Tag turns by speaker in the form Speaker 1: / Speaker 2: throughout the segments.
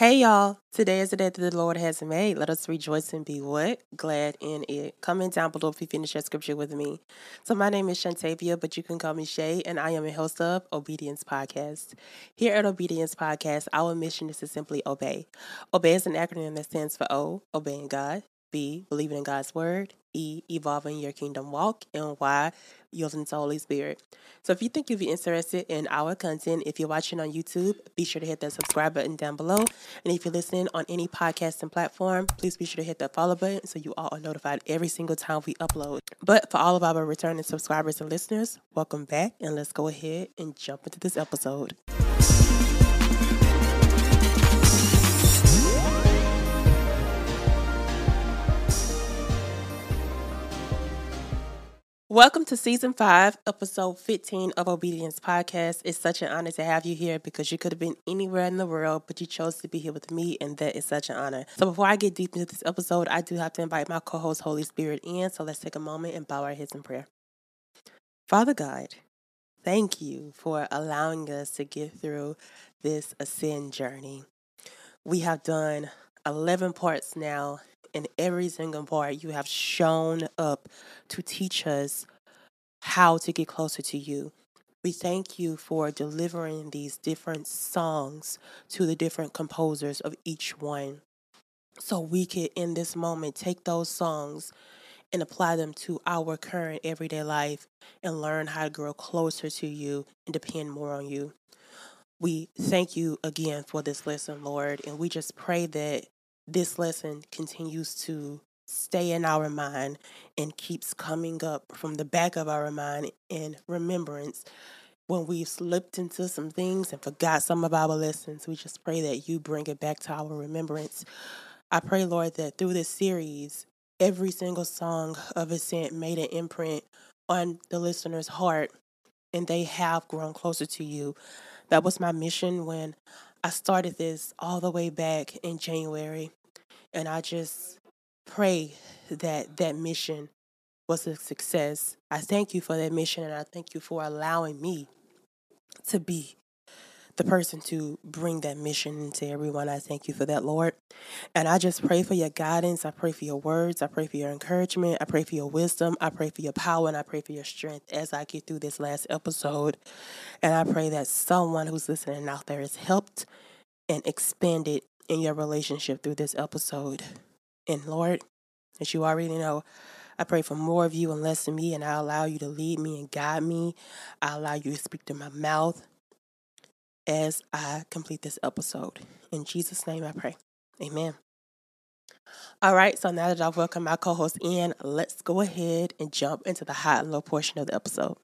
Speaker 1: Hey y'all, today is the day that the Lord has made. Let us rejoice and be what? Glad in it. Comment down below if you finish that scripture with me. So my name is Shantavia, but you can call me Shay, and I am a host of Obedience Podcast. Here at Obedience Podcast, our mission is to simply obey. Obey is an acronym that stands for O, obeying God, B, believing in God's word, E, evolving your kingdom walk, and Y, yielding to the Holy Spirit. So if you think you'd be interested in our content, if you're watching on YouTube, be sure to hit that subscribe button down below. And if you're listening on any podcasting platform, please be sure to hit that follow button so you all are notified every single time we upload. But for all of our returning subscribers and listeners, welcome back and let's go ahead and jump into this episode. Welcome to season five, episode 15 of Obedience Podcast. It's such an honor to have you here because you could have been anywhere in the world, but you chose to be here with me, and that is such an honor. So, before I get deep into this episode, I do have to invite my co host, Holy Spirit, in. So, let's take a moment and bow our heads in prayer. Father God, thank you for allowing us to get through this ascent journey. We have done 11 parts now in every single part, you have shown up to teach us how to get closer to you. We thank you for delivering these different songs to the different composers of each one. So we could, in this moment, take those songs and apply them to our current everyday life and learn how to grow closer to you and depend more on you. We thank you again for this lesson, Lord, and we just pray that this lesson continues to stay in our mind and keeps coming up from the back of our mind in remembrance when we've slipped into some things and forgot some of our lessons. We just pray that you bring it back to our remembrance. I pray, Lord, that through this series, every single song of Ascent made an imprint on the listener's heart and they have grown closer to you. That was my mission when I started this all the way back in January. And I just pray that that mission was a success. I thank you for that mission and I thank you for allowing me to be the person to bring that mission to everyone. I thank you for that, Lord. And I just pray for your guidance. I pray for your words. I pray for your encouragement. I pray for your wisdom. I pray for your power and I pray for your strength as I get through this last episode. And I pray that someone who's listening out there is helped and expanded in your relationship through this episode. And Lord, as you already know, I pray for more of you and less of me, and I allow you to lead me and guide me. I allow you to speak to my mouth as I complete this episode. In Jesus' name I pray. Amen. All right, so now that I've welcomed my co host in, let's go ahead and jump into the high and low portion of the episode.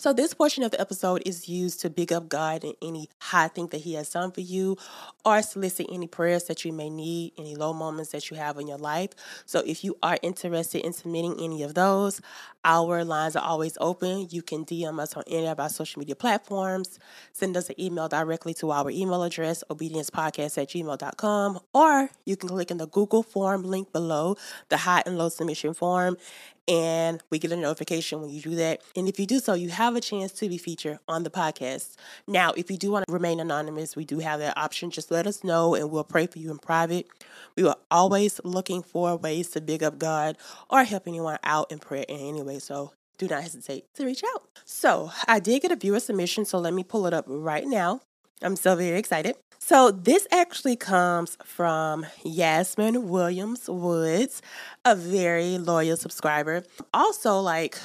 Speaker 1: So, this portion of the episode is used to big up God and any high thing that He has done for you, or solicit any prayers that you may need, any low moments that you have in your life. So, if you are interested in submitting any of those, our lines are always open. You can DM us on any of our social media platforms, send us an email directly to our email address, obediencepodcast at gmail.com, or you can click in the Google form link below, the high and low submission form, and we get a notification when you do that. And if you do so, you have a chance to be featured on the podcast. Now, if you do want to remain anonymous, we do have that option. Just let us know and we'll pray for you in private. We are always looking for ways to big up God or help anyone out in prayer in any way. So do not hesitate to reach out. So I did get a viewer submission, so let me pull it up right now. I'm so very excited. So this actually comes from Yasmin Williams Woods, a very loyal subscriber. Also, like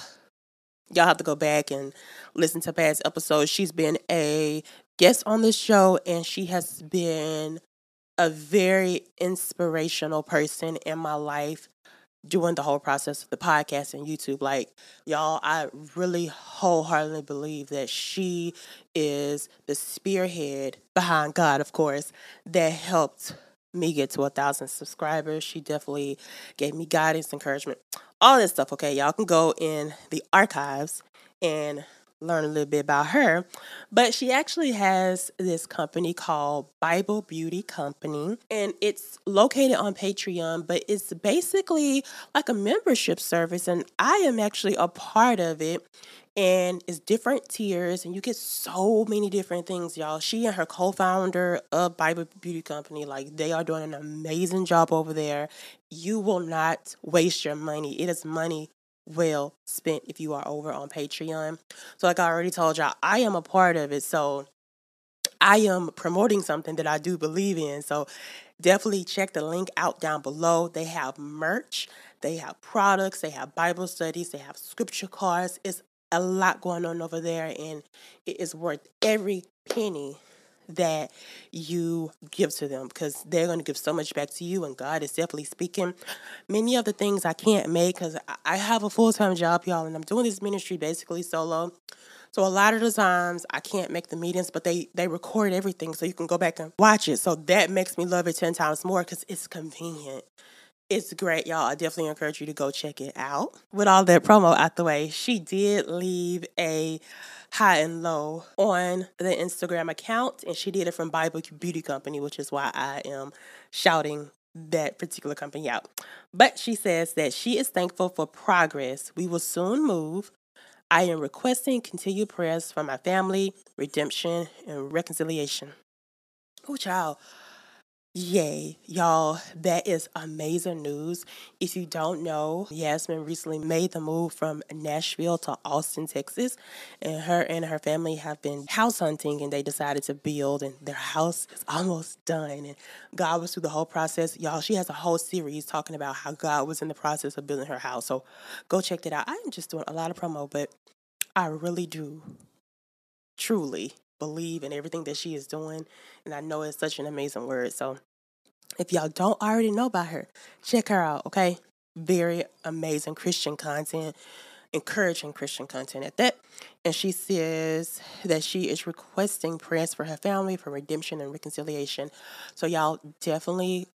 Speaker 1: y'all have to go back and listen to past episodes. She's been a guest on the show and she has been a very inspirational person in my life during the whole process of the podcast and YouTube. Like, y'all, I really wholeheartedly believe that she is the spearhead behind God, of course, that helped me get to a thousand subscribers. She definitely gave me guidance, encouragement, all this stuff. Okay, y'all can go in the archives and learn a little bit about her. But she actually has this company called Bible Beauty Company, and it's located on Patreon, but it's basically like a membership service, and I am actually a part of it. and it's different tiers and you get so many different things y'all she and her co-founder of bible beauty company like they are doing an amazing job over there you will not waste your money it is money well spent if you are over on patreon so like i already told y'all i am a part of it so I am promoting something that I do believe in. So definitely check the link out down below. They have merch, they have products, they have Bible studies, they have scripture cards. It's a lot going on over there, and it is worth every penny that you give to them because they're going to give so much back to you and God is definitely speaking. Many of the things I can't make because I have a full time job, y'all, and I'm doing this ministry basically solo. So a lot of the times I can't make the meetings, but they they record everything so you can go back and watch it. So that makes me love it 10 times more because it's convenient. It's great, y'all. I definitely encourage you to go check it out. With all that promo out the way, she did leave a high and low on the Instagram account, and she did it from Bible Beauty Company, which is why I am shouting that particular company out. But she says that she is thankful for progress. We will soon move I am requesting continued prayers for my family, redemption, and reconciliation. Oh, child. Yay, y'all, that is amazing news. If you don't know, Yasmin recently made the move from Nashville to Austin, Texas, and her and her family have been house hunting and they decided to build and their house is almost done. And God was through the whole process. Y'all, she has a whole series talking about how God was in the process of building her house. So go check that out. I'm just doing a lot of promo, but I really do truly believe in everything that she is doing. And I know it's such an amazing word. So if y'all don't already know about her, check her out, okay? Very amazing Christian content, encouraging Christian content at that. And she says that she is requesting prayers for her family for redemption and reconciliation. So y'all definitely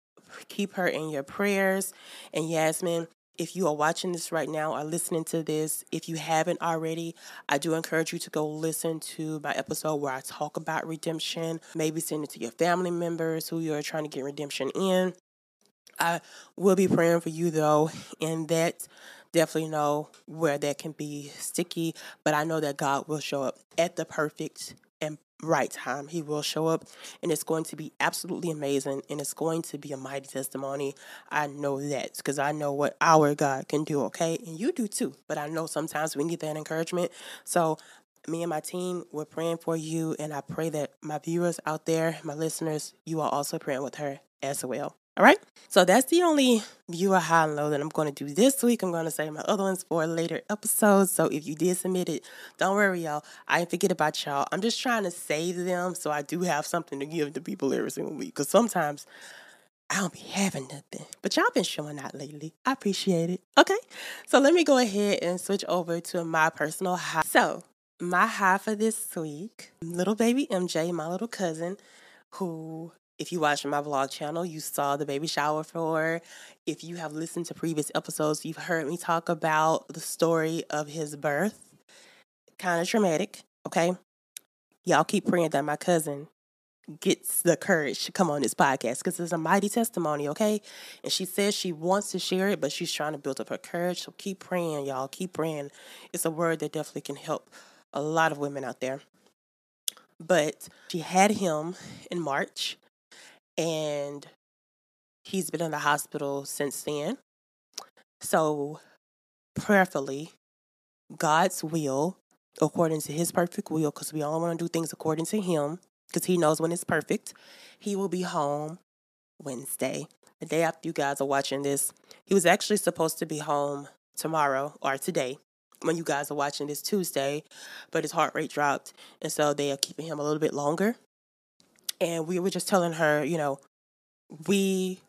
Speaker 1: keep her in your prayers. And Yasmin, if you are watching this right now or listening to this, if you haven't already, I do encourage you to go listen to my episode where I talk about redemption. Maybe send it to your family members who you're trying to get redemption in. I will be praying for you though, and that definitely know where that can be sticky, but I know that God will show up at the perfect and right time. He will show up and it's going to be absolutely amazing and it's going to be a mighty testimony. I know that because I know what our God can do, okay? And you do too. But I know sometimes we need that encouragement. So me and my team, we're praying for you and I pray that my viewers out there, my listeners, you are also praying with her as well. All right. So that's the only viewer high and low that I'm going to do this week. I'm going to save my other ones for later episodes. So if you did submit it, don't worry, y'all. I ain't forget about y'all. I'm just trying to save them so I do have something to give to people every single week. Because sometimes I don't be having nothing. But y'all been showing out lately. I appreciate it. Okay. So let me go ahead and switch over to my personal high. So my high for this week, little baby MJ, my little cousin, who if you watched my vlog channel, you saw the baby shower for. If you have listened to previous episodes, you've heard me talk about the story of his birth. Kind of traumatic, okay? Y'all keep praying that my cousin gets the courage to come on this podcast because it's a mighty testimony, okay? And she says she wants to share it, but she's trying to build up her courage. So keep praying, y'all. Keep praying. It's a word that definitely can help a lot of women out there. But she had him in March and he's been in the hospital since then. So, prayerfully, God's will, according to his perfect will, because we all want to do things according to him, because he knows when it's perfect, he will be home Wednesday. The day after you guys are watching this, he was actually supposed to be home tomorrow or today when you guys are watching this Tuesday, but his heart rate dropped. And so they are keeping him a little bit longer. And we were just telling her, you know, we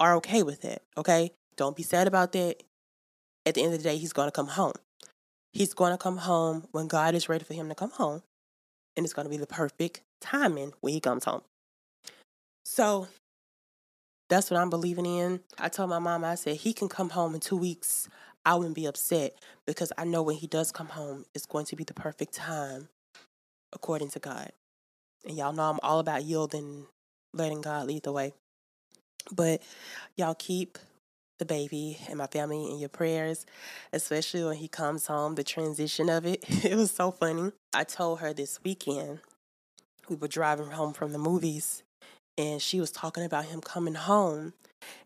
Speaker 1: are okay with it. Okay. Don't be sad about that. At the end of the day, he's going to come home. He's going to come home when God is ready for him to come home. And it's going to be the perfect timing when he comes home. So that's what I'm believing in. I told my mom, I said, he can come home in two weeks. I wouldn't be upset because I know when he does come home, it's going to be the perfect time according to God. And y'all know I'm all about yielding, letting God lead the way. But y'all keep the baby and my family in your prayers, especially when he comes home, the transition of it. It was so funny. I told her this weekend, we were driving home from the movies, and she was talking about him coming home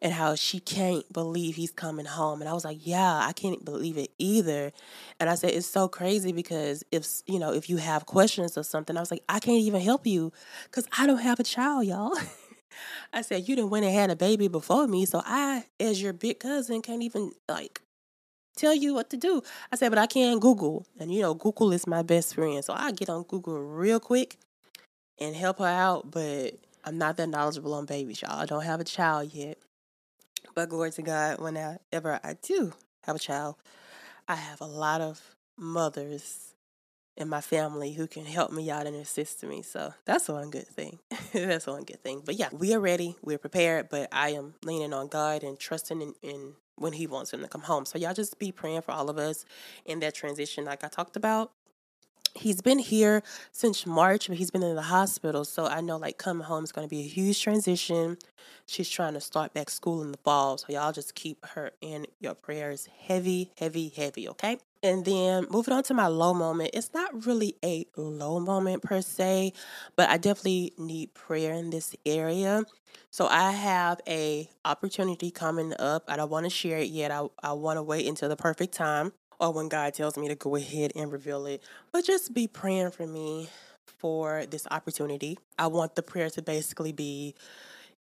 Speaker 1: and how she can't believe he's coming home. And I was like, yeah, I can't believe it either. And I said, it's so crazy because if, you know, if you have questions or something, I was like, I can't even help you because I don't have a child, y'all. I said, you didn't went and had a baby before me. So I, as your big cousin, can't even like tell you what to do. I said, but I can Google. And you know, Google is my best friend. So I get on Google real quick and help her out. But I'm not that knowledgeable on babies, y'all. I don't have a child yet. But glory to God, whenever I do have a child, I have a lot of mothers in my family who can help me out and assist me. So that's one good thing. that's one good thing. But yeah, we are ready. We're prepared, but I am leaning on God and trusting in, in when He wants him to come home. So y'all just be praying for all of us in that transition, like I talked about he's been here since March, but he's been in the hospital. So I know like coming home is going to be a huge transition. She's trying to start back school in the fall. So y'all just keep her in your prayers heavy, heavy, heavy, okay? And then moving on to my low moment, it's not really a low moment per se, but I definitely need prayer in this area. So I have a opportunity coming up. I don't want to share it yet. I, I want to wait until the perfect time or when God tells me to go ahead and reveal it. But just be praying for me for this opportunity. I want the prayer to basically be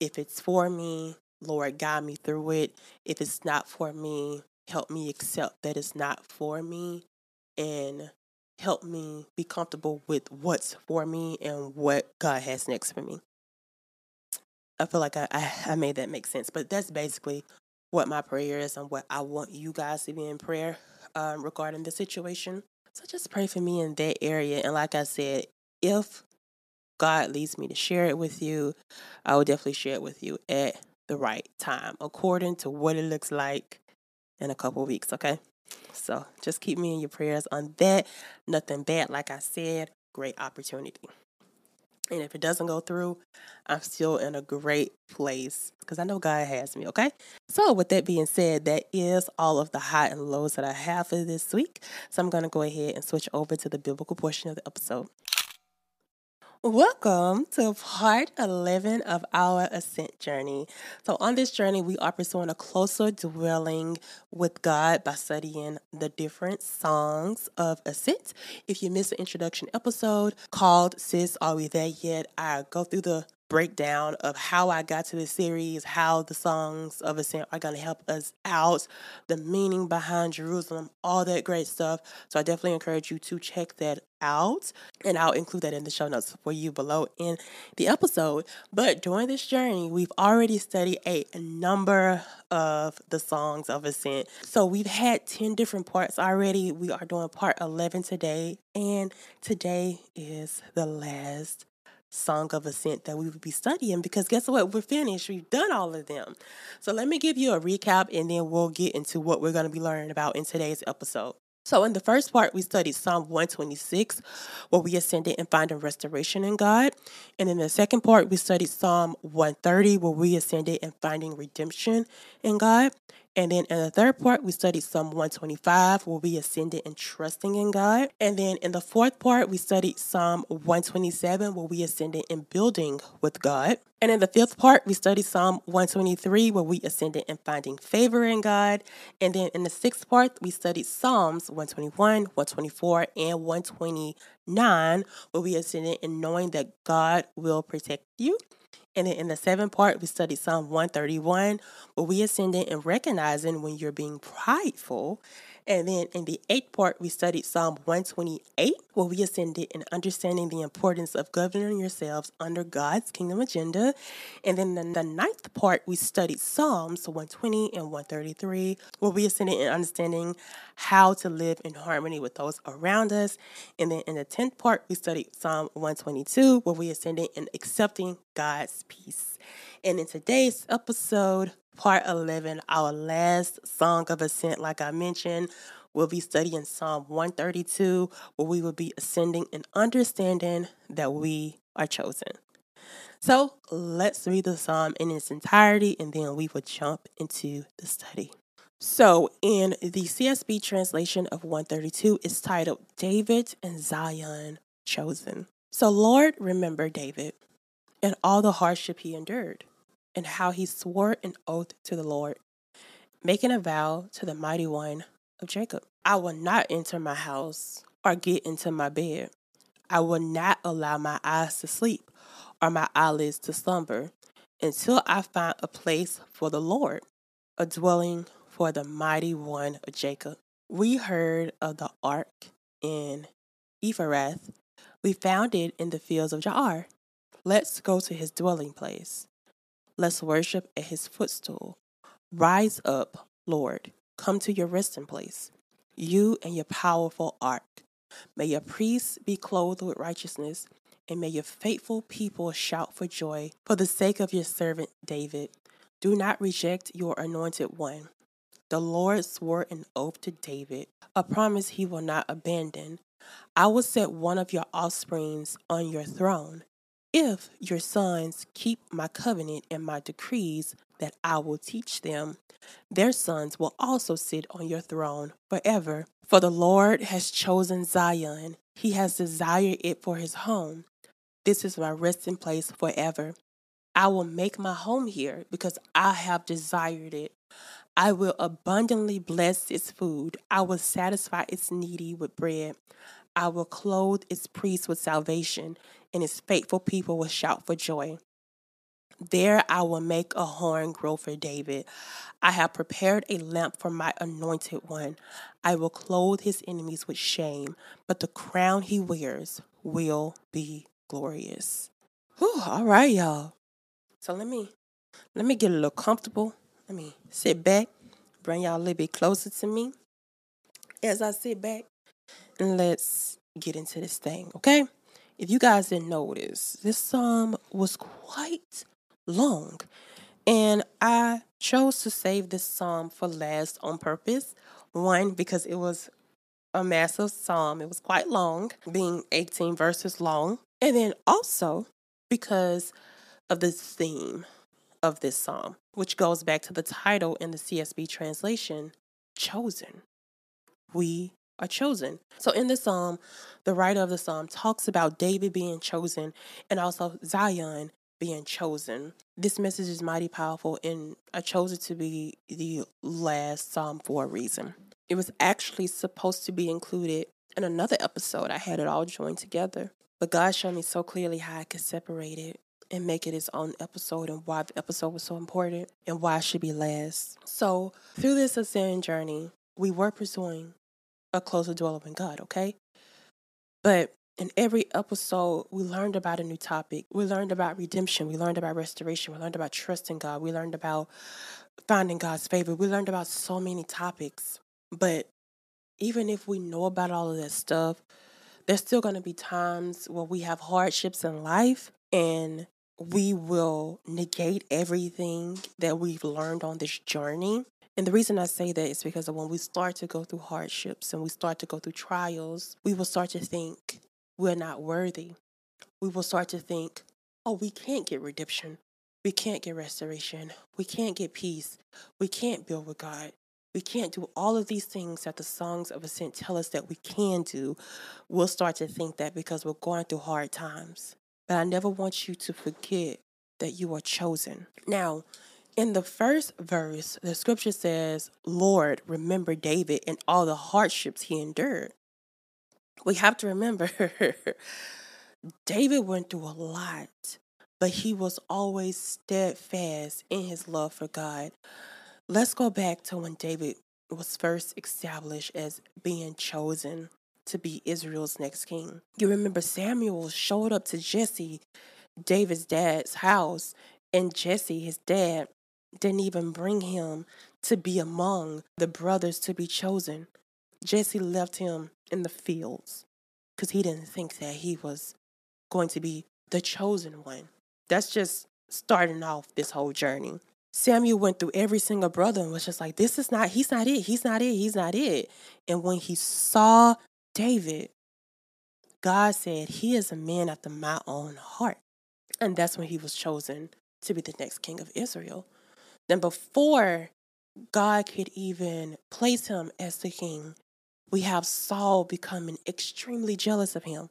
Speaker 1: if it's for me, Lord, guide me through it. If it's not for me, help me accept that it's not for me and help me be comfortable with what's for me and what God has next for me. I feel like I, I, I made that make sense, but that's basically what my prayer is and what I want you guys to be in prayer um, regarding the situation. So just pray for me in that area. And like I said, if God leads me to share it with you, I will definitely share it with you at the right time, according to what it looks like in a couple weeks, okay? So just keep me in your prayers on that. Nothing bad, like I said, great opportunity. And if it doesn't go through, I'm still in a great place because I know God has me, okay? So, with that being said, that is all of the high and lows that I have for this week. So, I'm going to go ahead and switch over to the biblical portion of the episode. Welcome to part 11 of our ascent journey. So, on this journey, we are pursuing a closer dwelling with God by studying the different songs of ascent. If you missed the introduction episode called Sis, Are We There Yet? I go through the breakdown of how I got to this series, how the songs of ascent are going to help us out, the meaning behind Jerusalem, all that great stuff. So I definitely encourage you to check that out and I'll include that in the show notes for you below in the episode. But during this journey, we've already studied a number of the songs of ascent. So we've had 10 different parts already. We are doing part 11 today and today is the last Song of Ascent that we would be studying because guess what? We're finished. We've done all of them. So let me give you a recap and then we'll get into what we're going to be learning about in today's episode. So, in the first part, we studied Psalm 126, where we ascended and finding restoration in God. And in the second part, we studied Psalm 130, where we ascended and finding redemption in God. And then in the third part, we studied Psalm 125, where we ascended and trusting in God. And then in the fourth part, we studied Psalm 127, where we ascended in building with God. And in the fifth part, we studied Psalm 123, where we ascended in finding favor in God. And then in the sixth part, we studied Psalms 121, 124, and 129, where we ascended in knowing that God will protect you. And then in the seventh part, we studied Psalm 131, where we ascended and recognizing when you're being prideful. And then in the eighth part, we studied Psalm 128, where we ascended in understanding the importance of governing yourselves under God's kingdom agenda. And then in the ninth part, we studied Psalms 120 and 133, where we ascended in understanding how to live in harmony with those around us. And then in the tenth part, we studied Psalm 122, where we ascended in accepting God's peace. And in today's episode, part 11, our last song of ascent, like I mentioned, we'll be studying Psalm 132, where we will be ascending and understanding that we are chosen. So let's read the psalm in its entirety and then we will jump into the study. So, in the CSB translation of 132, it's titled David and Zion Chosen. So, Lord, remember David and all the hardship he endured, and how he swore an oath to the Lord, making a vow to the mighty one of Jacob. I will not enter my house or get into my bed. I will not allow my eyes to sleep or my eyelids to slumber until I find a place for the Lord, a dwelling for the mighty one of Jacob. We heard of the ark in Ephrath. We found it in the fields of Jaar. Let's go to his dwelling place. Let's worship at his footstool. Rise up, Lord. Come to your resting place. You and your powerful ark. May your priests be clothed with righteousness, and may your faithful people shout for joy for the sake of your servant David. Do not reject your anointed one. The Lord swore an oath to David, a promise he will not abandon. I will set one of your offsprings on your throne. If your sons keep my covenant and my decrees that I will teach them, their sons will also sit on your throne forever. For the Lord has chosen Zion, he has desired it for his home. This is my resting place forever. I will make my home here because I have desired it. I will abundantly bless its food. I will satisfy its needy with bread. I will clothe its priests with salvation, and its faithful people will shout for joy. There I will make a horn grow for David. I have prepared a lamp for my anointed one. I will clothe his enemies with shame, but the crown he wears will be glorious. Whew, all right, y'all. So let me let me get a little comfortable let me sit back, bring y'all a little bit closer to me as I sit back, let's get into this thing, okay? If you guys didn't notice, this psalm was quite long, and I chose to save this psalm for last on purpose. One, because it was a massive psalm, it was quite long, being 18 verses long, and then also because of the theme of this psalm, which goes back to the title in the CSB translation Chosen. We are chosen. So in the psalm, um, the writer of the psalm talks about David being chosen and also Zion being chosen. This message is mighty powerful, and I chose it to be the last psalm for a reason. It was actually supposed to be included in another episode. I had it all joined together. But God showed me so clearly how I could separate it and make it its own episode and why the episode was so important and why it should be last. So, through this ascending journey, we were pursuing a closer dwelling in God, okay? But in every episode, we learned about a new topic. We learned about redemption. We learned about restoration. We learned about trusting God. We learned about finding God's favor. We learned about so many topics. But even if we know about all of that stuff, there's still going to be times where we have hardships in life and we will negate everything that we've learned on this journey. And the reason I say that is because when we start to go through hardships and we start to go through trials, we will start to think we're not worthy. We will start to think, oh, we can't get redemption. We can't get restoration. We can't get peace. We can't build with God. We can't do all of these things that the songs of ascent tell us that we can do. We'll start to think that because we're going through hard times. But I never want you to forget that you are chosen. Now, in the first verse, the scripture says, Lord, remember David and all the hardships he endured. We have to remember David went through a lot, but he was always steadfast in his love for God. Let's go back to when David was first established as being chosen to be Israel's next king. You remember Samuel showed up to Jesse, David's dad's house, and Jesse, his dad, didn't even bring him to be among the brothers to be chosen. Jesse left him in the fields because he didn't think that he was going to be the chosen one. That's just starting off this whole journey. Samuel went through every single brother and was just like, This is not, he's not it, he's not it, he's not it. And when he saw David, God said, He is a man after my own heart. And that's when he was chosen to be the next king of Israel. Then, before God could even place him as the king, we have Saul becoming extremely jealous of him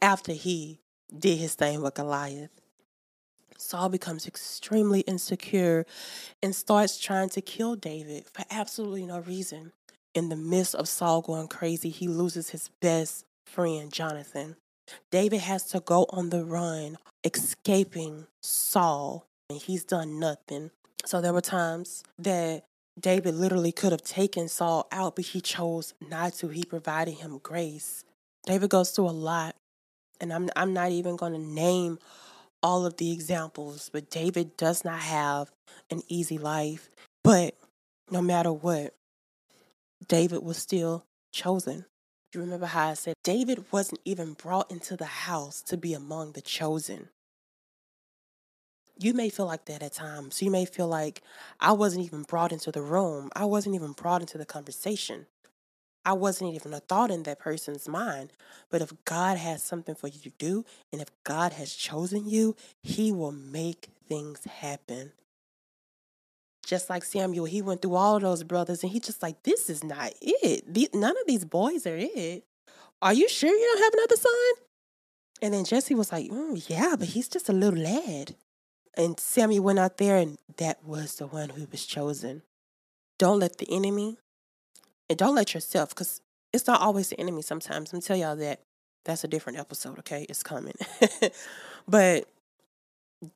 Speaker 1: after he did his thing with Goliath. Saul becomes extremely insecure and starts trying to kill David for absolutely no reason. In the midst of Saul going crazy, he loses his best friend, Jonathan. David has to go on the run, escaping Saul, and he's done nothing. So there were times that David literally could have taken Saul out, but he chose not to. He provided him grace. David goes through a lot, and I'm I'm not even going to name all of the examples, but David does not have an easy life. But no matter what, David was still chosen. You remember how I said David wasn't even brought into the house to be among the chosen. You may feel like that at times. You may feel like I wasn't even brought into the room. I wasn't even brought into the conversation. I wasn't even a thought in that person's mind. But if God has something for you to do, and if God has chosen you, He will make things happen. Just like Samuel, he went through all those brothers, and he just like, this is not it. None of these boys are it. Are you sure you don't have another son? And then Jesse was like, mm, yeah, but he's just a little lad. And Sammy went out there, and that was the one who was chosen. Don't let the enemy and don't let yourself, because it's not always the enemy sometimes. I'm tell y'all that. That's a different episode, okay? It's coming. but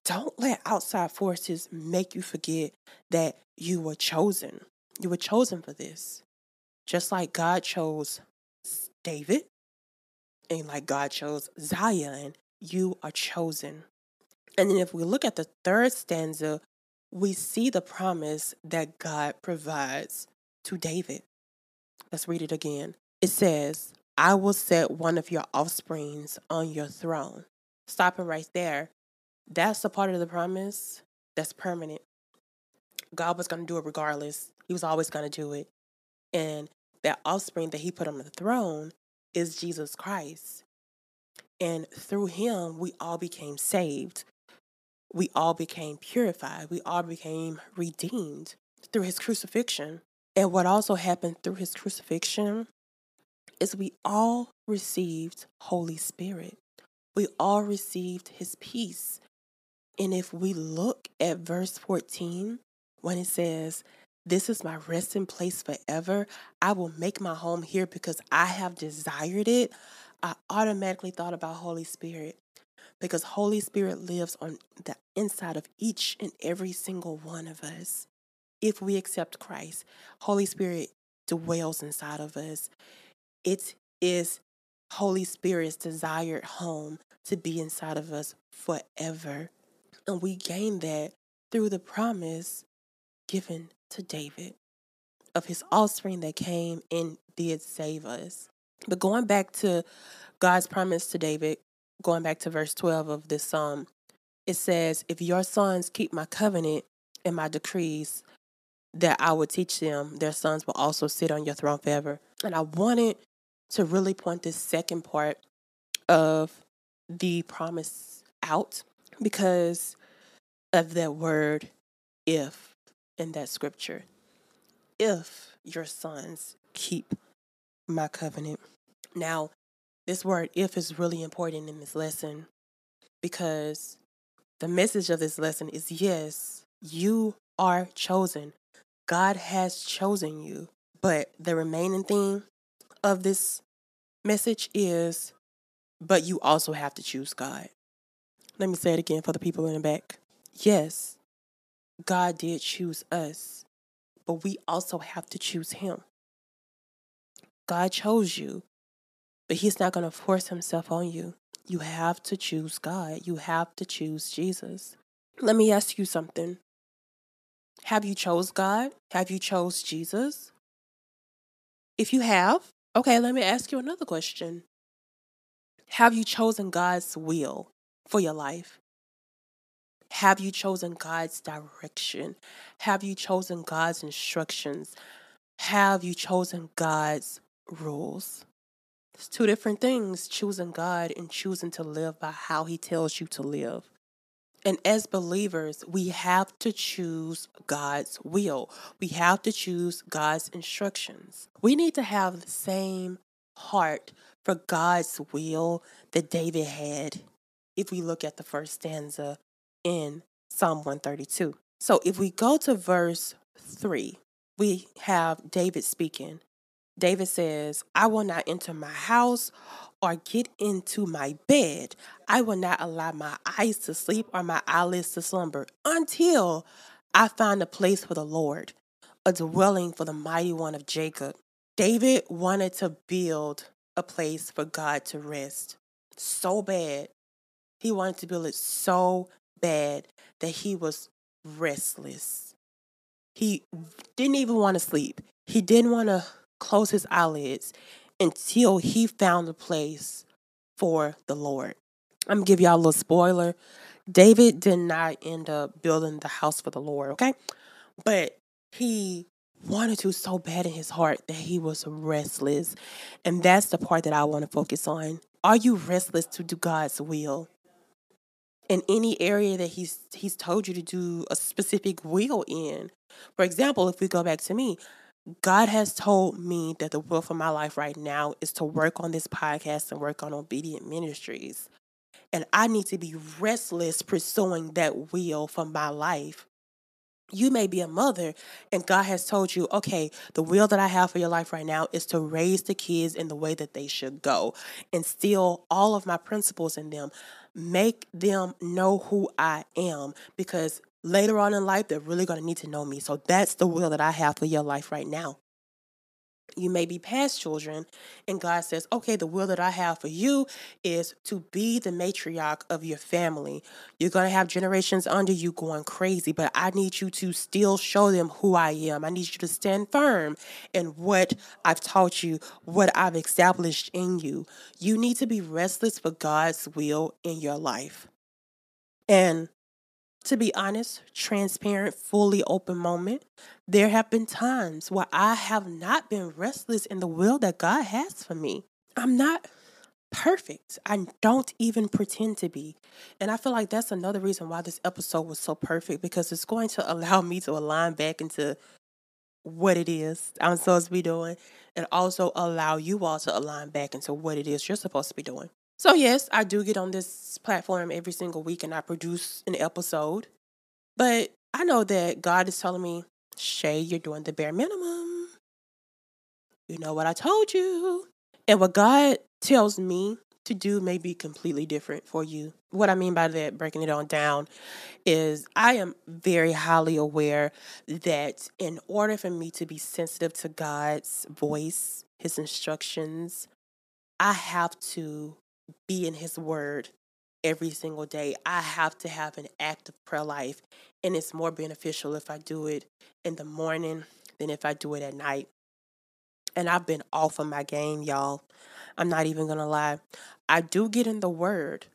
Speaker 1: don't let outside forces make you forget that you were chosen. You were chosen for this. Just like God chose David and like God chose Zion, you are chosen. And then if we look at the third stanza, we see the promise that God provides to David. Let's read it again. It says, I will set one of your offsprings on your throne. Stopping right there. That's a part of the promise that's permanent. God was going to do it regardless. He was always going to do it. And that offspring that he put on the throne is Jesus Christ. And through him, we all became saved. We all became purified. We all became redeemed through his crucifixion. And what also happened through his crucifixion is we all received Holy Spirit. We all received his peace. And if we look at verse 14, when it says, This is my resting place forever, I will make my home here because I have desired it, I automatically thought about Holy Spirit because Holy Spirit lives on the inside of each and every single one of us if we accept Christ, Holy Spirit dwells inside of us. It is Holy Spirit's desired home to be inside of us forever. And we gain that through the promise given to David of his offspring that came and did save us. But going back to God's promise to David, going back to verse 12 of this psalm, it says, If your sons keep my covenant and my decrees, that I would teach them, their sons will also sit on your throne forever. And I wanted to really point this second part of the promise out because of that word if in that scripture. If your sons keep my covenant. Now, this word if is really important in this lesson because the message of this lesson is yes, you are chosen. God has chosen you. But the remaining thing of this message is, but you also have to choose God. Let me say it again for the people in the back. Yes, God did choose us, but we also have to choose Him. God chose you, but He's not going to force Himself on you. You have to choose God. You have to choose Jesus. Let me ask you something. Have you chose God? Have you chose Jesus? If you have, okay, let me ask you another question. Have you chosen God's will for your life? Have you chosen God's direction? Have you chosen God's instructions? Have you chosen God's rules? It's two different things choosing God and choosing to live by how He tells you to live. And as believers, we have to choose God's will. We have to choose God's instructions. We need to have the same heart for God's will that David had if we look at the first stanza in Psalm 132. So if we go to verse 3, we have David speaking. David says, I will not enter my house or get into my bed. I will not allow my eyes to sleep or my eyelids to slumber until I find a place for the Lord, a dwelling for the mighty one of Jacob. David wanted to build a place for God to rest so bad. He wanted to build it so bad that he was restless. He didn't even want to sleep. He didn't want to close his eyelids until he found a place for the Lord. I'm gonna give y'all a little spoiler. David did not end up building the house for the Lord, okay? But he wanted to so bad in his heart that he was restless. And that's the part that I want to focus on. Are you restless to do God's will? In any area that he's he's told you to do a specific will in. For example, if we go back to me, God has told me that the will for my life right now is to work on this podcast and work on obedient ministries. And I need to be restless pursuing that will for my life. You may be a mother, and God has told you, okay, the will that I have for your life right now is to raise the kids in the way that they should go, instill all of my principles in them, make them know who I am, because later on in life, they're really going to need to know me. So that's the will that I have for your life right now. You may be past children, and God says, Okay, the will that I have for you is to be the matriarch of your family. You're going to have generations under you going crazy, but I need you to still show them who I am. I need you to stand firm in what I've taught you, what I've established in you. You need to be restless for God's will in your life. And to be honest, transparent, fully open moment, there have been times where I have not been restless in the will that God has for me. I'm not perfect. I don't even pretend to be. And I feel like that's another reason why this episode was so perfect because it's going to allow me to align back into what it is I'm supposed to be doing and also allow you all to align back into what it is you're supposed to be doing. So, yes, I do get on this platform every single week and I produce an episode. But I know that God is telling me, Shay, you're doing the bare minimum. You know what I told you. And what God tells me to do may be completely different for you. What I mean by that, breaking it on down, is I am very highly aware that in order for me to be sensitive to God's voice, His instructions, I have to be in His Word every single day. I have to have an active prayer life, and it's more beneficial if I do it in the morning than if I do it at night. And I've been off of my game, y'all. I'm not even gonna lie. I do get in the Word,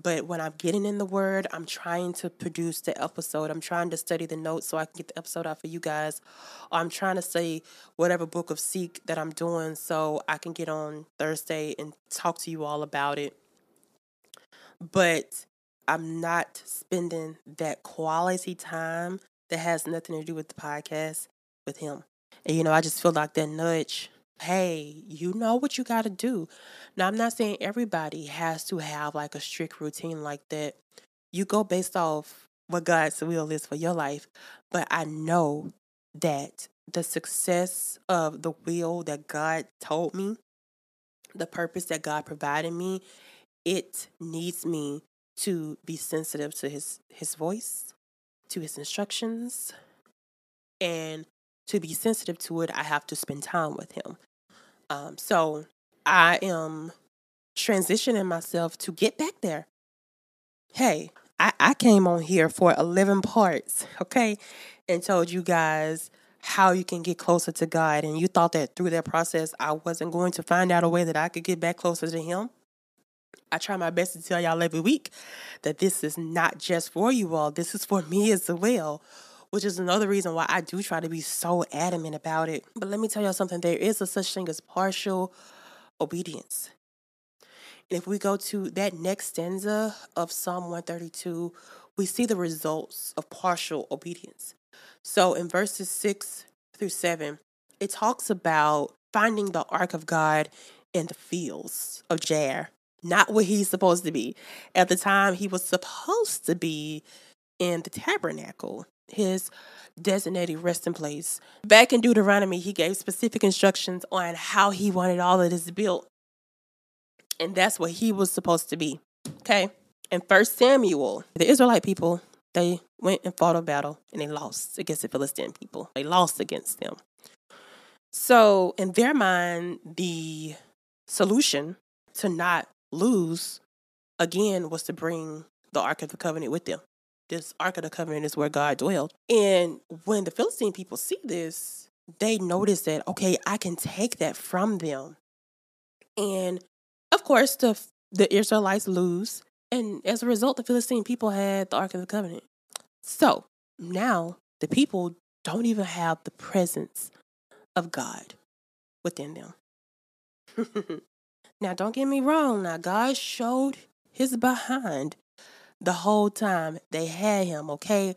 Speaker 1: but when I'm getting in the word, I'm trying to produce the episode. I'm trying to study the notes so I can get the episode out for you guys. Or I'm trying to study whatever book of Seek that I'm doing so I can get on Thursday and talk to you all about it. But I'm not spending that quality time that has nothing to do with the podcast with him. And you know, I just feel like that nudge hey, you know what you got to do. Now, I'm not saying everybody has to have like a strict routine like that. You go based off what God's will is for your life. But I know that the success of the will that God told me, the purpose that God provided me, it needs me to be sensitive to his his voice, to his instructions, and to be sensitive to it, I have to spend time with him. Um, so I am transitioning myself to get back there. Hey, I, I came on here for 11 parts, okay, and told you guys how you can get closer to God. And you thought that through that process, I wasn't going to find out a way that I could get back closer to Him. I try my best to tell y'all every week that this is not just for you all, this is for me as well which is another reason why I do try to be so adamant about it. But let me tell y'all something there is a such thing as partial obedience. And if we go to that next stanza of Psalm 132, we see the results of partial obedience. So in verses 6 through 7, it talks about finding the ark of God in the fields of Jair, not where he's supposed to be. At the time, he was supposed to be in the tabernacle, his designated resting place. Back in Deuteronomy, he gave specific instructions on how he wanted all of this built. And that's what he was supposed to be. Okay. In First Samuel, the Israelite people, they went and fought a battle and they lost against the Philistine people. They lost against them. So, in their mind, the solution to not lose again was to bring the Ark of the Covenant with them. This Ark of the Covenant is where God dwelled. And when the Philistine people see this, they notice that, okay, I can take that from them. And of course, the, the Israelites lose. And as a result, the Philistine people had the Ark of the Covenant. So now the people don't even have the presence of God within them. now, don't get me wrong. Now, God showed his behind the whole time they had him, okay?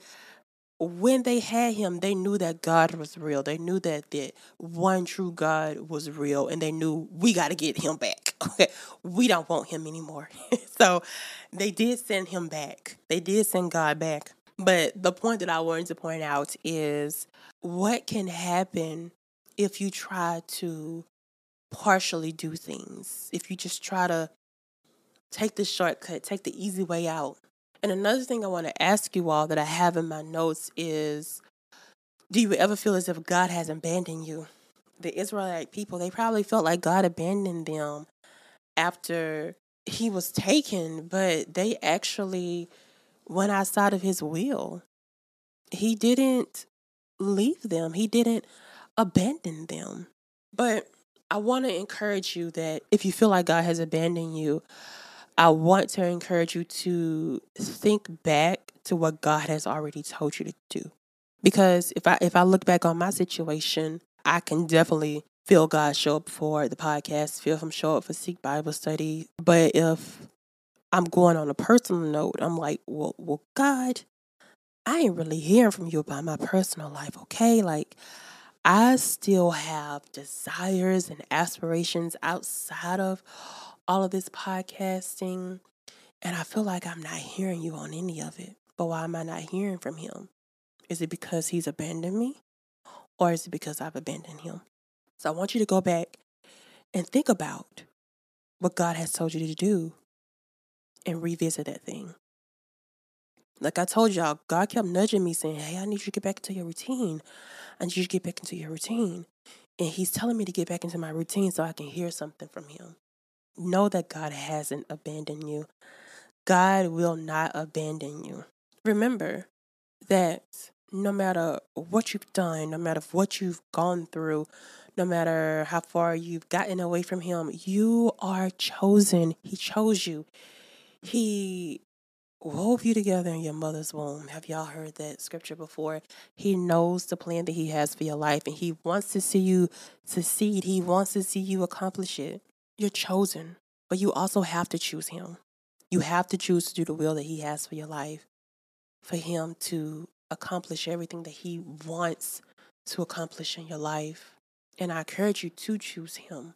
Speaker 1: When they had him, they knew that God was real. They knew that the one true God was real, and they knew we got to get him back. Okay, we don't want him anymore. so they did send him back. They did send God back. But the point that I wanted to point out is what can happen if you try to partially do things, if you just try to take the shortcut, take the easy way out. And another thing I want to ask you all that I have in my notes is do you ever feel as if God has abandoned you? The Israelite people, they probably felt like God abandoned them after he was taken, but they actually went outside of his will. He didn't leave them, he didn't abandon them. But I want to encourage you that if you feel like God has abandoned you, I want to encourage you to think back to what God has already told you to do. Because if I if I look back on my situation, I can definitely feel God show up for the podcast, feel him show up for Seek Bible study. But if I'm going on a personal note, I'm like, well, well, God, I ain't really hearing from you about my personal life, okay? Like I still have desires and aspirations outside of all of this podcasting. And I feel like I'm not hearing you on any of it. But why am I not hearing from him? Is it because he's abandoned me? Or is it because I've abandoned him? So I want you to go back and think about what God has told you to do and revisit that thing. Like I told y'all, God kept nudging me saying, Hey, I need you to get back into your routine. I need you to get back into your routine. And He's telling me to get back into my routine so I can hear something from Him. Know that God hasn't abandoned you. God will not abandon you. Remember that no matter what you've done, no matter what you've gone through, no matter how far you've gotten away from Him, you are chosen. He chose you. He wove you together in your mother's womb. Have y'all heard that scripture before? He knows the plan that He has for your life and He wants to see you succeed. He wants to see you accomplish it. You're chosen, but you also have to choose Him. You have to choose to do the will that He has for your life, for Him to accomplish everything that He wants to accomplish in your life. And I encourage you to choose Him.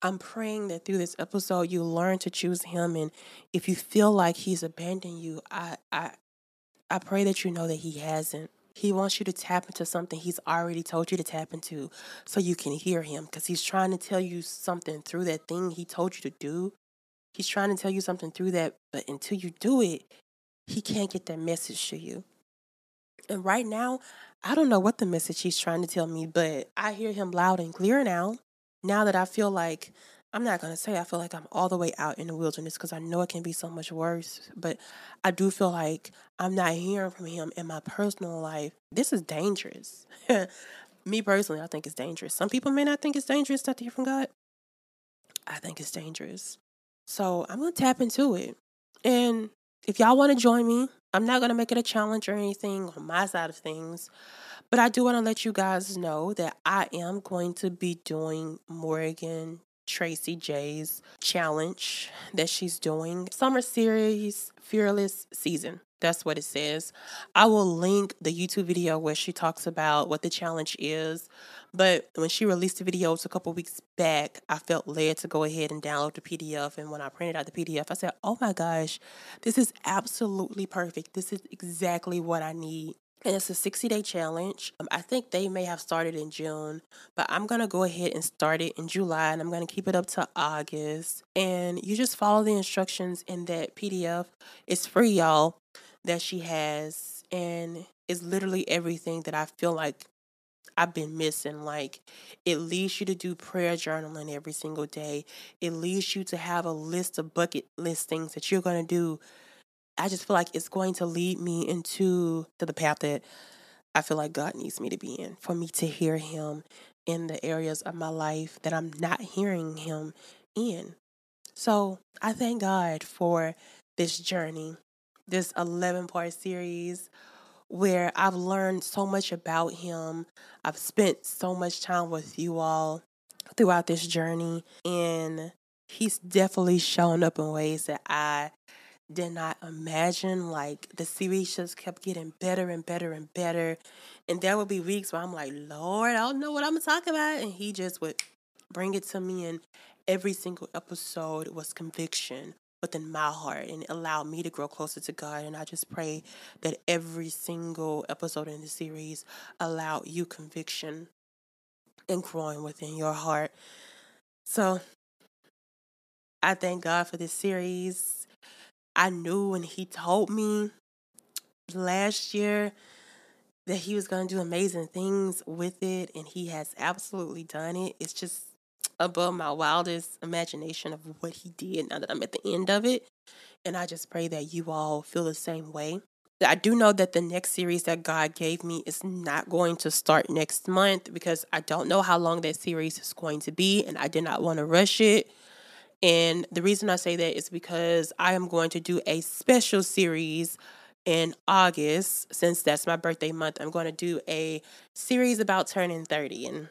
Speaker 1: I'm praying that through this episode you learn to choose him and if you feel like he's abandoned you, I I I pray that you know that he hasn't. He wants you to tap into something he's already told you to tap into so you can hear him because he's trying to tell you something through that thing he told you to do. He's trying to tell you something through that, but until you do it, he can't get that message to you. And right now, I don't know what the message he's trying to tell me, but I hear him loud and clear now now that I feel like I'm not going to say I feel like I'm all the way out in the wilderness because I know it can be so much worse, but I do feel like I'm not hearing from him in my personal life. This is dangerous. Me personally, I think it's dangerous. Some people may not think it's dangerous not to hear from God. I think it's dangerous. So I'm going to tap into it. And if y'all want to join me, I'm not going to make it a challenge or anything on my side of things. But I do want to let you guys know that I am going to be doing Morgan Tracy J's challenge that she's doing. Summer series, Fearless Season. That's what it says. I will link the YouTube video where she talks about what the challenge is. But when she released the videos a couple weeks back, I felt led to go ahead and download the PDF. And when I printed out the PDF, I said, oh my gosh, this is absolutely perfect. This is exactly what I need and it's a 60 day challenge. Um, I think they may have started in June, but I'm going to go ahead and start it in July and I'm going to keep it up to August. And you just follow the instructions in that PDF. It's free, y'all, that she has. And it's literally everything that I feel like I've been missing. Like, it leads you to do prayer journaling every single day, it leads you to have a list of bucket list things that you're going to do I just feel like it's going to lead me into to the path that I feel like God needs me to be in for me to hear him in the areas of my life that I'm not hearing him in. So I thank God for this journey, this 11 part series where I've learned so much about him. I've spent so much time with you all throughout this journey, and he's definitely shown up in ways that I did not imagine. Like the series just kept getting better and better and better. And there would be weeks where I'm like, Lord, I don't know what I'm gonna talk about. And he just would bring it to me and every single episode was conviction within my heart and allowed me to grow closer to God. And I just pray that every single episode in the series allowed you conviction and growing within your heart. So I thank God for this series. I knew when he told me last year that he was going to do amazing things with it, and he has absolutely done it. It's just above my wildest imagination of what he did now that I'm at the end of it. And I just pray that you all feel the same way. I do know that the next series that God gave me is not going to start next month because I don't know how long that series is going to be, and I did not want to rush it. And the reason I say that is because I am going to do a special series in August, since that's my birthday month. I'm going to do a series about turning 30 and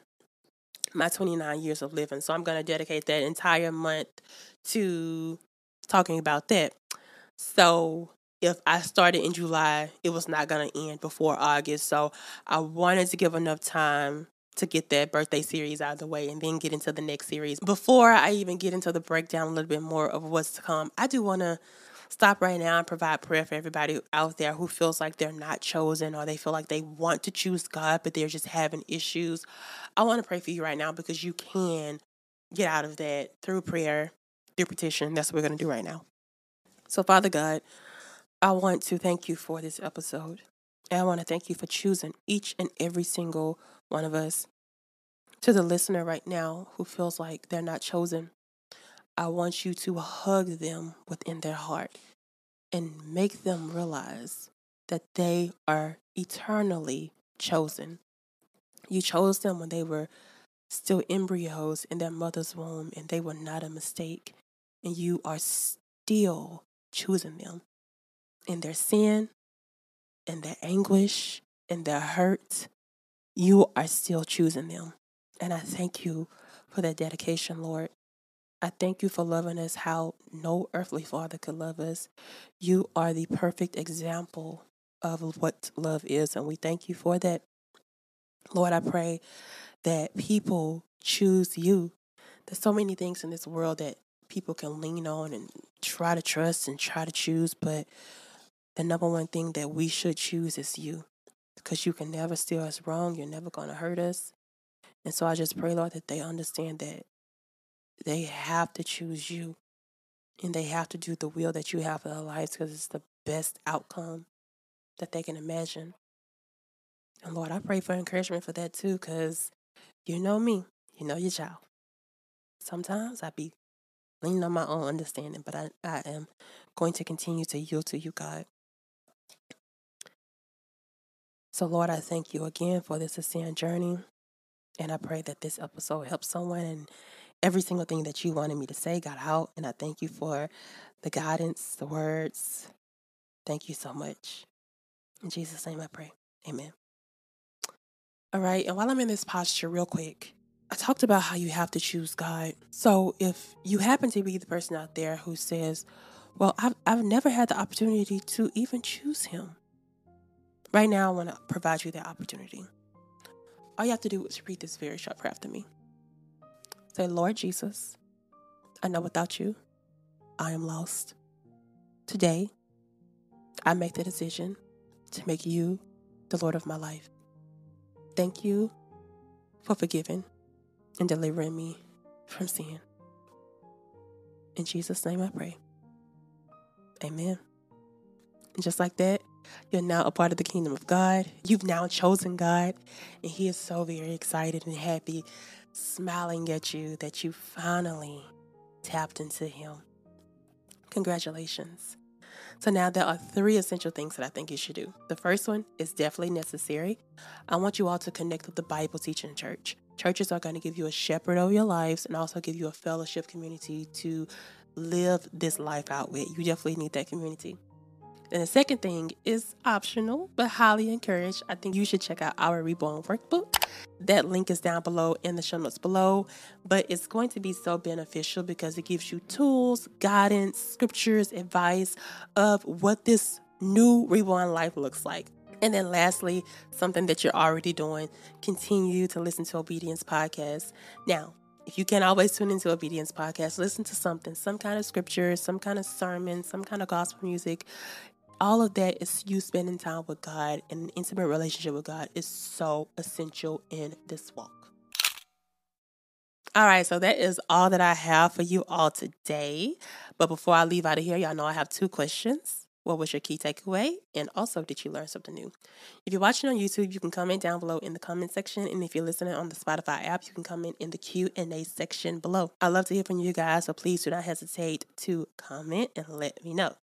Speaker 1: my 29 years of living. So I'm going to dedicate that entire month to talking about that. So if I started in July, it was not going to end before August. So I wanted to give enough time to get that birthday series out of the way and then get into the next series. Before I even get into the breakdown a little bit more of what's to come, I do want to stop right now and provide prayer for everybody out there who feels like they're not chosen or they feel like they want to choose God, but they're just having issues. I want to pray for you right now because you can get out of that through prayer, through petition. That's what we're going to do right now. So, Father God, I want to thank you for this episode. And I want to thank you for choosing each and every single one of us. To the listener right now who feels like they're not chosen, I want you to hug them within their heart and make them realize that they are eternally chosen. You chose them when they were still embryos in their mother's womb and they were not a mistake. And you are still choosing them in their sin, in their anguish, in their hurt, you are still choosing them. And I thank you for that dedication, Lord. I thank you for loving us how no earthly father could love us. You are the perfect example of what love is, and we thank you for that. Lord, I pray that people choose you. There's so many things in this world that people can lean on and try to trust and try to choose, but the number one thing that we should choose is you because you can never steer us wrong. You're never going to hurt us. And so I just mm. pray, Lord, that they understand that they have to choose you and they have to do the will that you have for their lives because it's the best outcome that they can imagine. And Lord, I pray for encouragement for that too because you know me, you know your child. Sometimes I be leaning on my own understanding, but I, I am going to continue to yield to you, God. So, Lord, I thank you again for this ascent journey. And I pray that this episode helps someone and every single thing that you wanted me to say got out. And I thank you for the guidance, the words. Thank you so much. In Jesus' name I pray. Amen. All right. And while I'm in this posture, real quick, I talked about how you have to choose God. So if you happen to be the person out there who says, Well, I've, I've never had the opportunity to even choose Him, right now I want to provide you that opportunity. All you have to do is read this very short prayer after me. Say, Lord Jesus, I know without you, I am lost. Today, I make the decision to make you the Lord of my life. Thank you for forgiving and delivering me from sin. In Jesus' name I pray. Amen. And just like that, you're now a part of the kingdom of God. You've now chosen God, and He is so very excited and happy, smiling at you that you finally tapped into Him. Congratulations. So now there are three essential things that I think you should do. The first one is definitely necessary. I want you all to connect with the Bible teaching church. Churches are going to give you a shepherd over your lives and also give you a fellowship community to live this life out with. You definitely need that community. And the second thing is optional, but highly encouraged. I think you should check out our Reborn Workbook. That link is down below in the show notes below, but it's going to be so beneficial because it gives you tools, guidance, scriptures, advice of what this new reborn life looks like. And then lastly, something that you're already doing, continue to listen to Obedience Podcast. Now, if you can't always tune into Obedience Podcast, listen to something, some kind of scripture, some kind of sermon, some kind of gospel music all of that is you spending time with God and an intimate relationship with God is so essential in this walk. All right, so that is all that I have for you all today. But before I leave out of here, y'all know I have two questions. What was your key takeaway? And also, did you learn something new? If you're watching on YouTube, you can comment down below in the comment section. And if you're listening on the Spotify app, you can comment in the Q&A section below. I love to hear from you guys, so please do not hesitate to comment and let me know.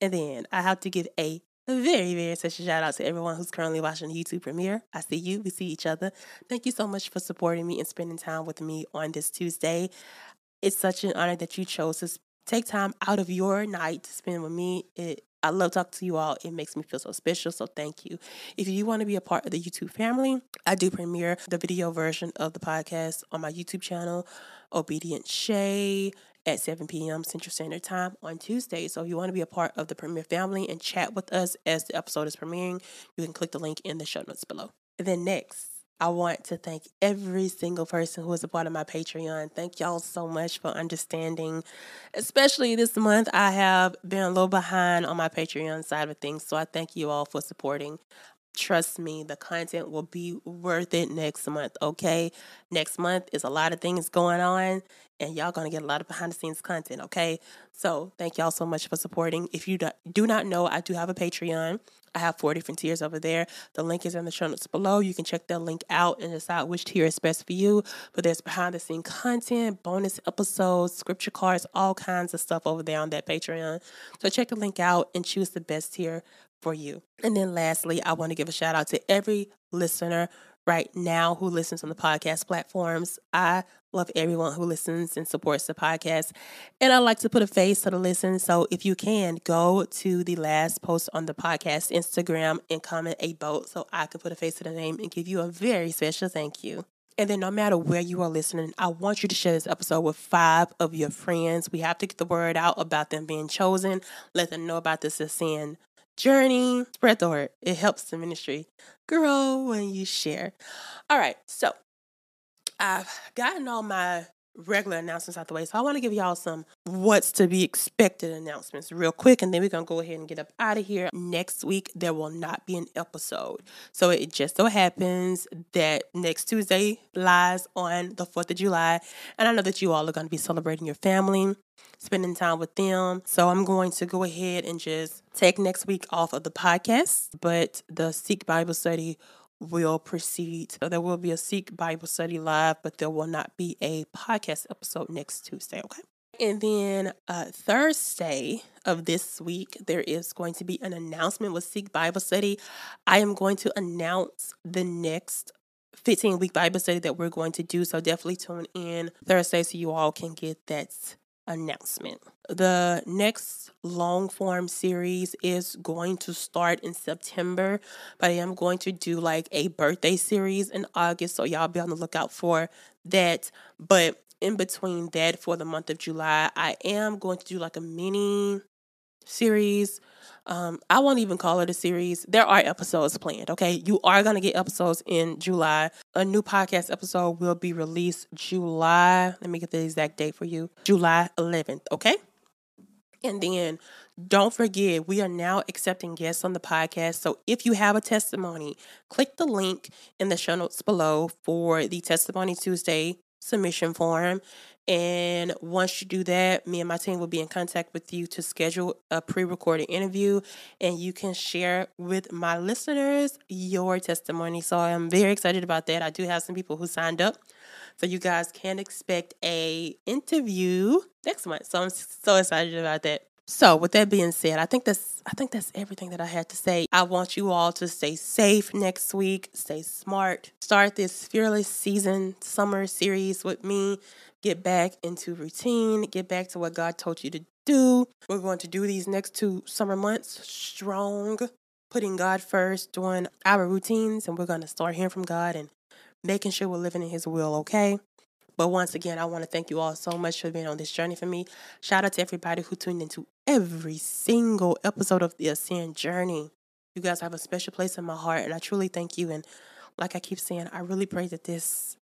Speaker 1: And then I have to give a very, very special shout out to everyone who's currently watching the YouTube premiere. I see you, we see each other. Thank you so much for supporting me and spending time with me on this Tuesday. It's such an honor that you chose to take time out of your night to spend with me. It I love talking to you all. It makes me feel so special. So thank you. If you want to be a part of the YouTube family, I do premiere the video version of the podcast on my YouTube channel, Obedient Shay at 7 p.m. Central Standard Time on Tuesday. So if you want to be a part of the Premiere family and chat with us as the episode is premiering, you can click the link in the show notes below. And then next, I want to thank every single person who is a part of my Patreon. Thank y'all so much for understanding. Especially this month, I have been a little behind on my Patreon side of things. So I thank you all for supporting. Trust me, the content will be worth it next month, okay? Next month is a lot of things going on, and y'all gonna get a lot of behind the scenes content, okay? So thank y'all so much for supporting. If you do not know, I do have a Patreon. I have four different tiers over there. The link is in the show notes below. You can check that link out and decide which tier is best for you. But there's behind the scene content, bonus episodes, scripture cards, all kinds of stuff over there on that Patreon. So check the link out and choose the best tier for you. And then lastly, I want to give a shout out to every listener right now who listens on the podcast platforms. I love everyone who listens and supports the podcast. And I like to put a face to the listen. So if you can, go to the last post on the podcast Instagram and comment a boat so I can put a face to the name and give you a very special thank you. And then, no matter where you are listening, I want you to share this episode with five of your friends. We have to get the word out about them being chosen. Let them know about this Ascent journey. Spread the word. It helps the ministry grow when you share. All right, so I've gotten all my regular announcements out the way. So I want to give y'all some what's to be expected announcements real quick, and then we're gonna go ahead and get up out of here. Next week there will not be an episode. So it just so happens that next Tuesday lies on the 4th of July, and I know that you all are gonna be celebrating your family spending time with them. So I'm going to go ahead and just take next week off of the podcast, but the Seek Bible study will proceed. So there will be a Seek Bible study live, but there will not be a podcast episode next Tuesday, okay? And then uh, Thursday of this week, there is going to be an announcement with Seek Bible Study. I am going to announce the next 15 week Bible study that we're going to do. So definitely tune in Thursday so you all can get that announcement. The next long form series is going to start in September, but I am going to do like a birthday series in August. So y'all be on the lookout for that. But in between that for the month of July, I am going to do like a mini series. Um, I won't even call it a series. There are episodes planned, okay? You are going to get episodes in July. A new podcast episode will be released July. Let me get the exact date for you July 11th, okay? And then don't forget, we are now accepting guests on the podcast. So if you have a testimony, click the link in the show notes below for the Testimony Tuesday submission form. And once you do that, me and my team will be in contact with you to schedule a pre recorded interview and you can share with my listeners your testimony. So I'm very excited about that. I do have some people who signed up. So you guys can expect a interview next month. So I'm so excited about that. So with that being said, I think that's I think that's everything that I had to say. I want you all to stay safe next week, stay smart, start this fearless season summer series with me, get back into routine, get back to what God told you to do. We're going to do these next two summer months strong, putting God first, doing our routines, and we're going to start hearing from God and making sure we're living in his will, okay? But once again, I want to thank you all so much for being on this journey for me. Shout out to everybody who tuned into every single episode of the Ascent Journey. You guys have a special place in my heart, and I truly thank you. And like I keep saying, I really pray that this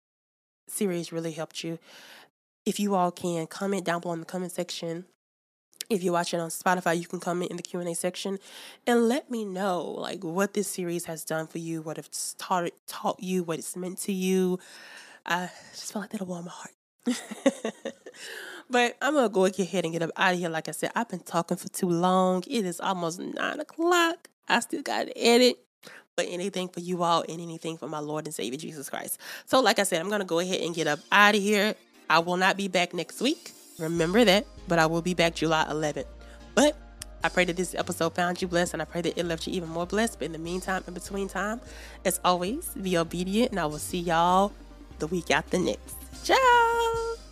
Speaker 1: series really helped you. If you all can comment down below in the comment section. If you're watching on Spotify, you can comment in the Q&A section and let me know like what this series has done for you, what it's taught taught you, what it's meant to you. I just felt like that'll warm my heart. but I'm gonna go ahead and get up out of here. Like I said, I've been talking for too long. It is almost nine o'clock. I still got to edit. But anything for you all and anything for my Lord and Savior Jesus Christ. So, like I said, I'm gonna go ahead and get up out of here. I will not be back next week. Remember that. But I will be back July 11th. But I pray that this episode found you blessed and I pray that it left you even more blessed. But in the meantime, in between time, as always, be obedient and I will see y'all the week after next. Ciao!